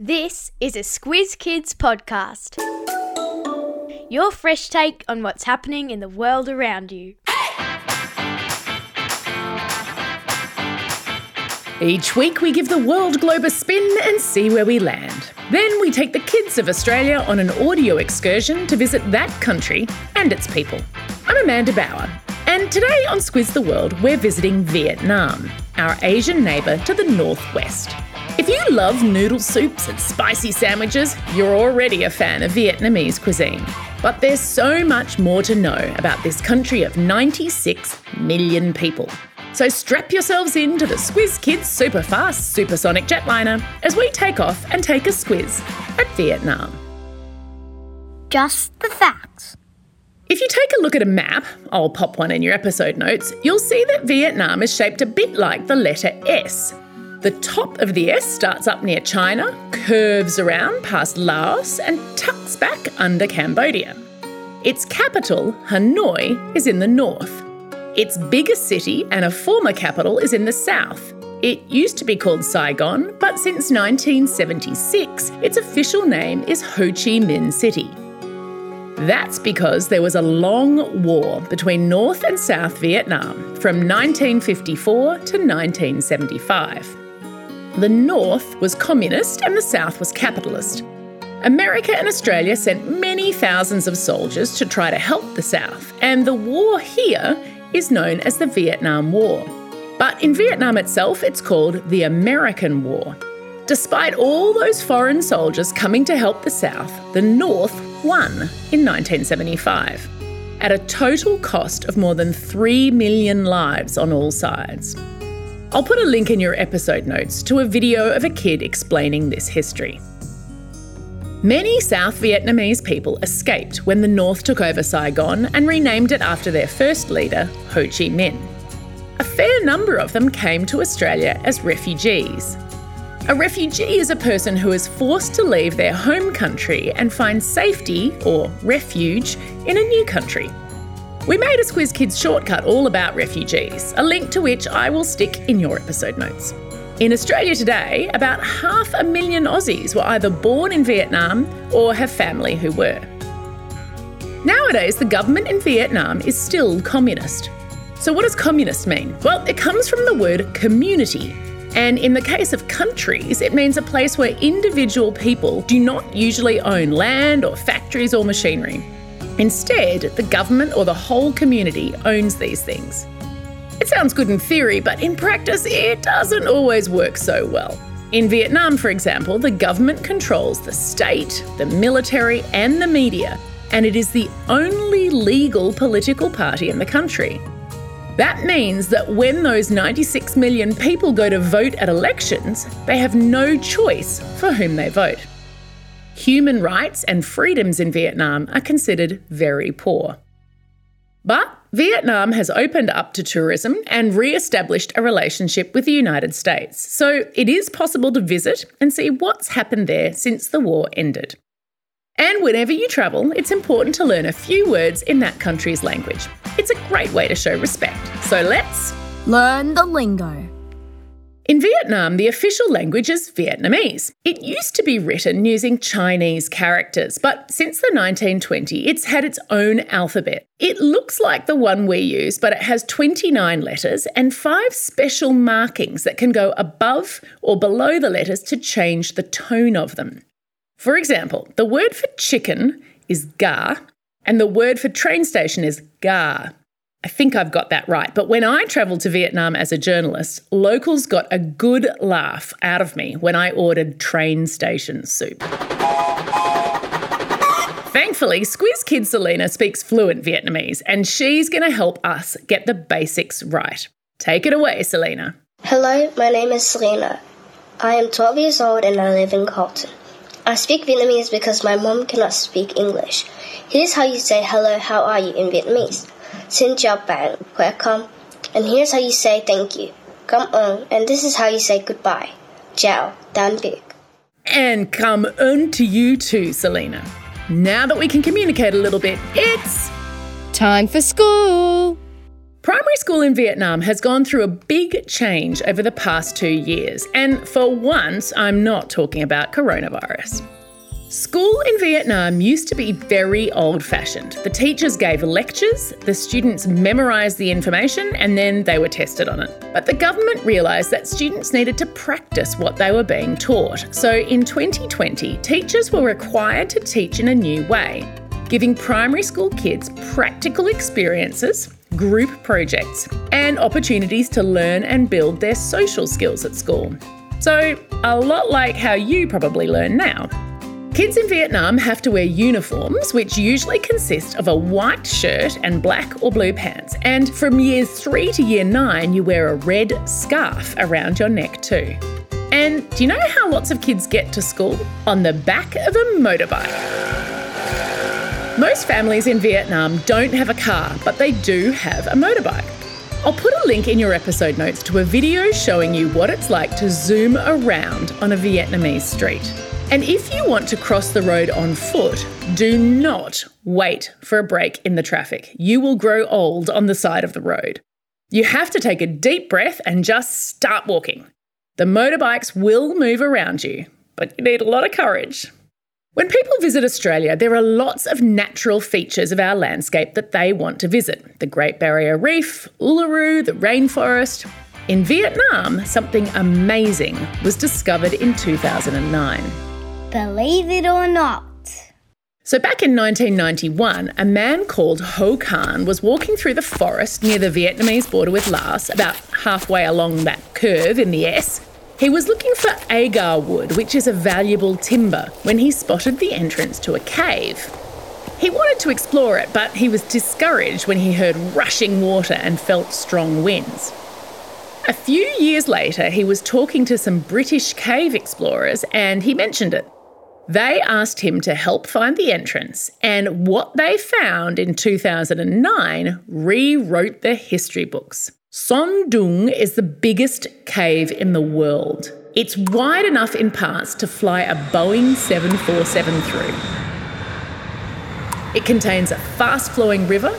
This is a Squiz Kids podcast. Your fresh take on what's happening in the world around you. Each week, we give the world globe a spin and see where we land. Then we take the kids of Australia on an audio excursion to visit that country and its people. I'm Amanda Bauer, and today on Squiz the World, we're visiting Vietnam, our Asian neighbour to the northwest. If you love noodle soups and spicy sandwiches, you're already a fan of Vietnamese cuisine. But there's so much more to know about this country of 96 million people. So strap yourselves in to the Squiz Kids super fast supersonic jetliner as we take off and take a squiz at Vietnam. Just the facts. If you take a look at a map, I'll pop one in your episode notes, you'll see that Vietnam is shaped a bit like the letter S. The top of the S starts up near China, curves around past Laos, and tucks back under Cambodia. Its capital, Hanoi, is in the north. Its biggest city and a former capital is in the south. It used to be called Saigon, but since 1976, its official name is Ho Chi Minh City. That's because there was a long war between North and South Vietnam from 1954 to 1975. The North was communist and the South was capitalist. America and Australia sent many thousands of soldiers to try to help the South, and the war here is known as the Vietnam War. But in Vietnam itself, it's called the American War. Despite all those foreign soldiers coming to help the South, the North won in 1975 at a total cost of more than 3 million lives on all sides. I'll put a link in your episode notes to a video of a kid explaining this history. Many South Vietnamese people escaped when the North took over Saigon and renamed it after their first leader, Ho Chi Minh. A fair number of them came to Australia as refugees. A refugee is a person who is forced to leave their home country and find safety, or refuge, in a new country. We made a Squiz Kids shortcut all about refugees, a link to which I will stick in your episode notes. In Australia today, about half a million Aussies were either born in Vietnam or have family who were. Nowadays, the government in Vietnam is still communist. So, what does communist mean? Well, it comes from the word community. And in the case of countries, it means a place where individual people do not usually own land or factories or machinery. Instead, the government or the whole community owns these things. It sounds good in theory, but in practice, it doesn't always work so well. In Vietnam, for example, the government controls the state, the military, and the media, and it is the only legal political party in the country. That means that when those 96 million people go to vote at elections, they have no choice for whom they vote human rights and freedoms in Vietnam are considered very poor. But Vietnam has opened up to tourism and re established a relationship with the United States, so it is possible to visit and see what's happened there since the war ended. And whenever you travel, it's important to learn a few words in that country's language. It's a great way to show respect. So let's learn the lingo. In Vietnam, the official language is Vietnamese. It used to be written using Chinese characters, but since the 1920s, it's had its own alphabet. It looks like the one we use, but it has 29 letters and five special markings that can go above or below the letters to change the tone of them. For example, the word for chicken is ga, and the word for train station is ga. I think I've got that right. But when I travelled to Vietnam as a journalist, locals got a good laugh out of me when I ordered train station soup. Thankfully, Squiz Kid Selena speaks fluent Vietnamese, and she's going to help us get the basics right. Take it away, Selena. Hello, my name is Selena. I am 12 years old and I live in Carlton. I speak Vietnamese because my mom cannot speak English. Here's how you say hello, how are you in Vietnamese. Xin chào bạn, khỏe? And here's how you say thank you. Cảm ơn, and this is how you say goodbye. Ciao, tạm biệt. And cảm ơn to you too, Selena. Now that we can communicate a little bit, it's time for school. Primary school in Vietnam has gone through a big change over the past two years, and for once, I'm not talking about coronavirus. School in Vietnam used to be very old fashioned. The teachers gave lectures, the students memorised the information, and then they were tested on it. But the government realised that students needed to practice what they were being taught. So in 2020, teachers were required to teach in a new way, giving primary school kids practical experiences group projects, and opportunities to learn and build their social skills at school. So, a lot like how you probably learn now. Kids in Vietnam have to wear uniforms, which usually consist of a white shirt and black or blue pants. And from year three to year nine, you wear a red scarf around your neck too. And do you know how lots of kids get to school? On the back of a motorbike. Most families in Vietnam don't have a car, but they do have a motorbike. I'll put a link in your episode notes to a video showing you what it's like to zoom around on a Vietnamese street. And if you want to cross the road on foot, do not wait for a break in the traffic. You will grow old on the side of the road. You have to take a deep breath and just start walking. The motorbikes will move around you, but you need a lot of courage. When people visit Australia, there are lots of natural features of our landscape that they want to visit the Great Barrier Reef, Uluru, the rainforest. In Vietnam, something amazing was discovered in 2009. Believe it or not. So, back in 1991, a man called Ho Khanh was walking through the forest near the Vietnamese border with Laos, about halfway along that curve in the S, he was looking for agar wood, which is a valuable timber, when he spotted the entrance to a cave. He wanted to explore it, but he was discouraged when he heard rushing water and felt strong winds. A few years later, he was talking to some British cave explorers and he mentioned it. They asked him to help find the entrance, and what they found in 2009 rewrote the history books. Son Doong is the biggest cave in the world. It's wide enough in parts to fly a Boeing 747 through. It contains a fast flowing river.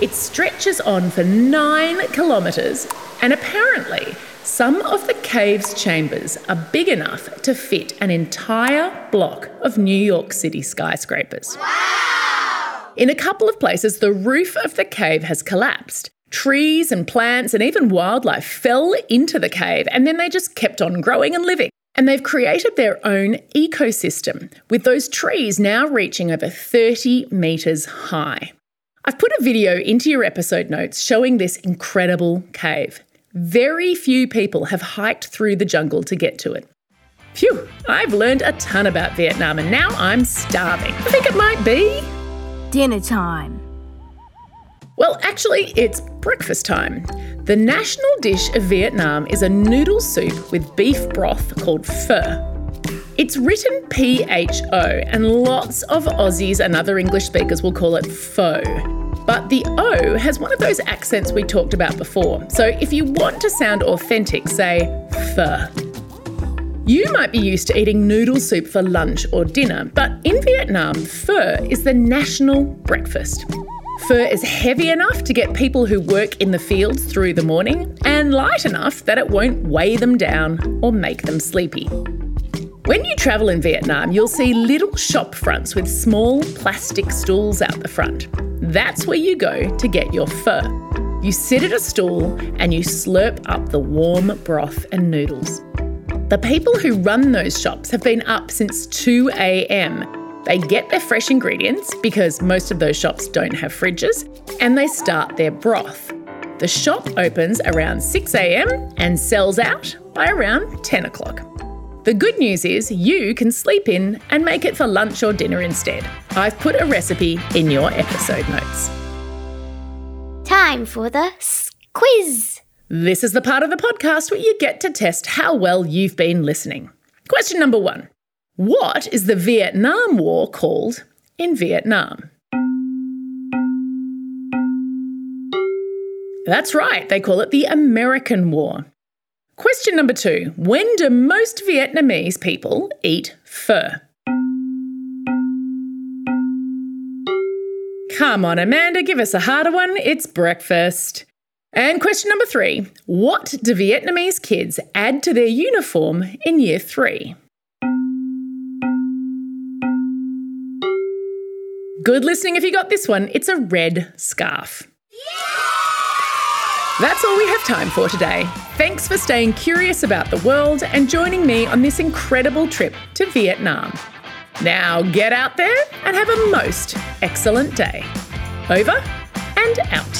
It stretches on for nine kilometres, and apparently, some of the cave's chambers are big enough to fit an entire block of New York City skyscrapers. Wow! In a couple of places, the roof of the cave has collapsed, Trees and plants and even wildlife fell into the cave and then they just kept on growing and living. And they've created their own ecosystem, with those trees now reaching over 30 metres high. I've put a video into your episode notes showing this incredible cave. Very few people have hiked through the jungle to get to it. Phew, I've learned a ton about Vietnam and now I'm starving. I think it might be dinner time. Well, actually, it's breakfast time. The national dish of Vietnam is a noodle soup with beef broth called pho. It's written P H O, and lots of Aussies and other English speakers will call it pho. But the O has one of those accents we talked about before. So if you want to sound authentic, say pho. You might be used to eating noodle soup for lunch or dinner, but in Vietnam, pho is the national breakfast. Pho is heavy enough to get people who work in the fields through the morning and light enough that it won't weigh them down or make them sleepy. When you travel in Vietnam, you'll see little shop fronts with small plastic stools out the front. That's where you go to get your pho. You sit at a stool and you slurp up the warm broth and noodles. The people who run those shops have been up since 2 a.m they get their fresh ingredients because most of those shops don't have fridges and they start their broth. The shop opens around 6 am and sells out by around 10 o'clock. The good news is you can sleep in and make it for lunch or dinner instead. I've put a recipe in your episode notes. Time for the quiz. This is the part of the podcast where you get to test how well you've been listening. Question number one what is the Vietnam War called in Vietnam? That's right, they call it the American War. Question number two When do most Vietnamese people eat pho? Come on, Amanda, give us a harder one. It's breakfast. And question number three What do Vietnamese kids add to their uniform in year three? Good listening if you got this one. It's a red scarf. That's all we have time for today. Thanks for staying curious about the world and joining me on this incredible trip to Vietnam. Now get out there and have a most excellent day. Over and out.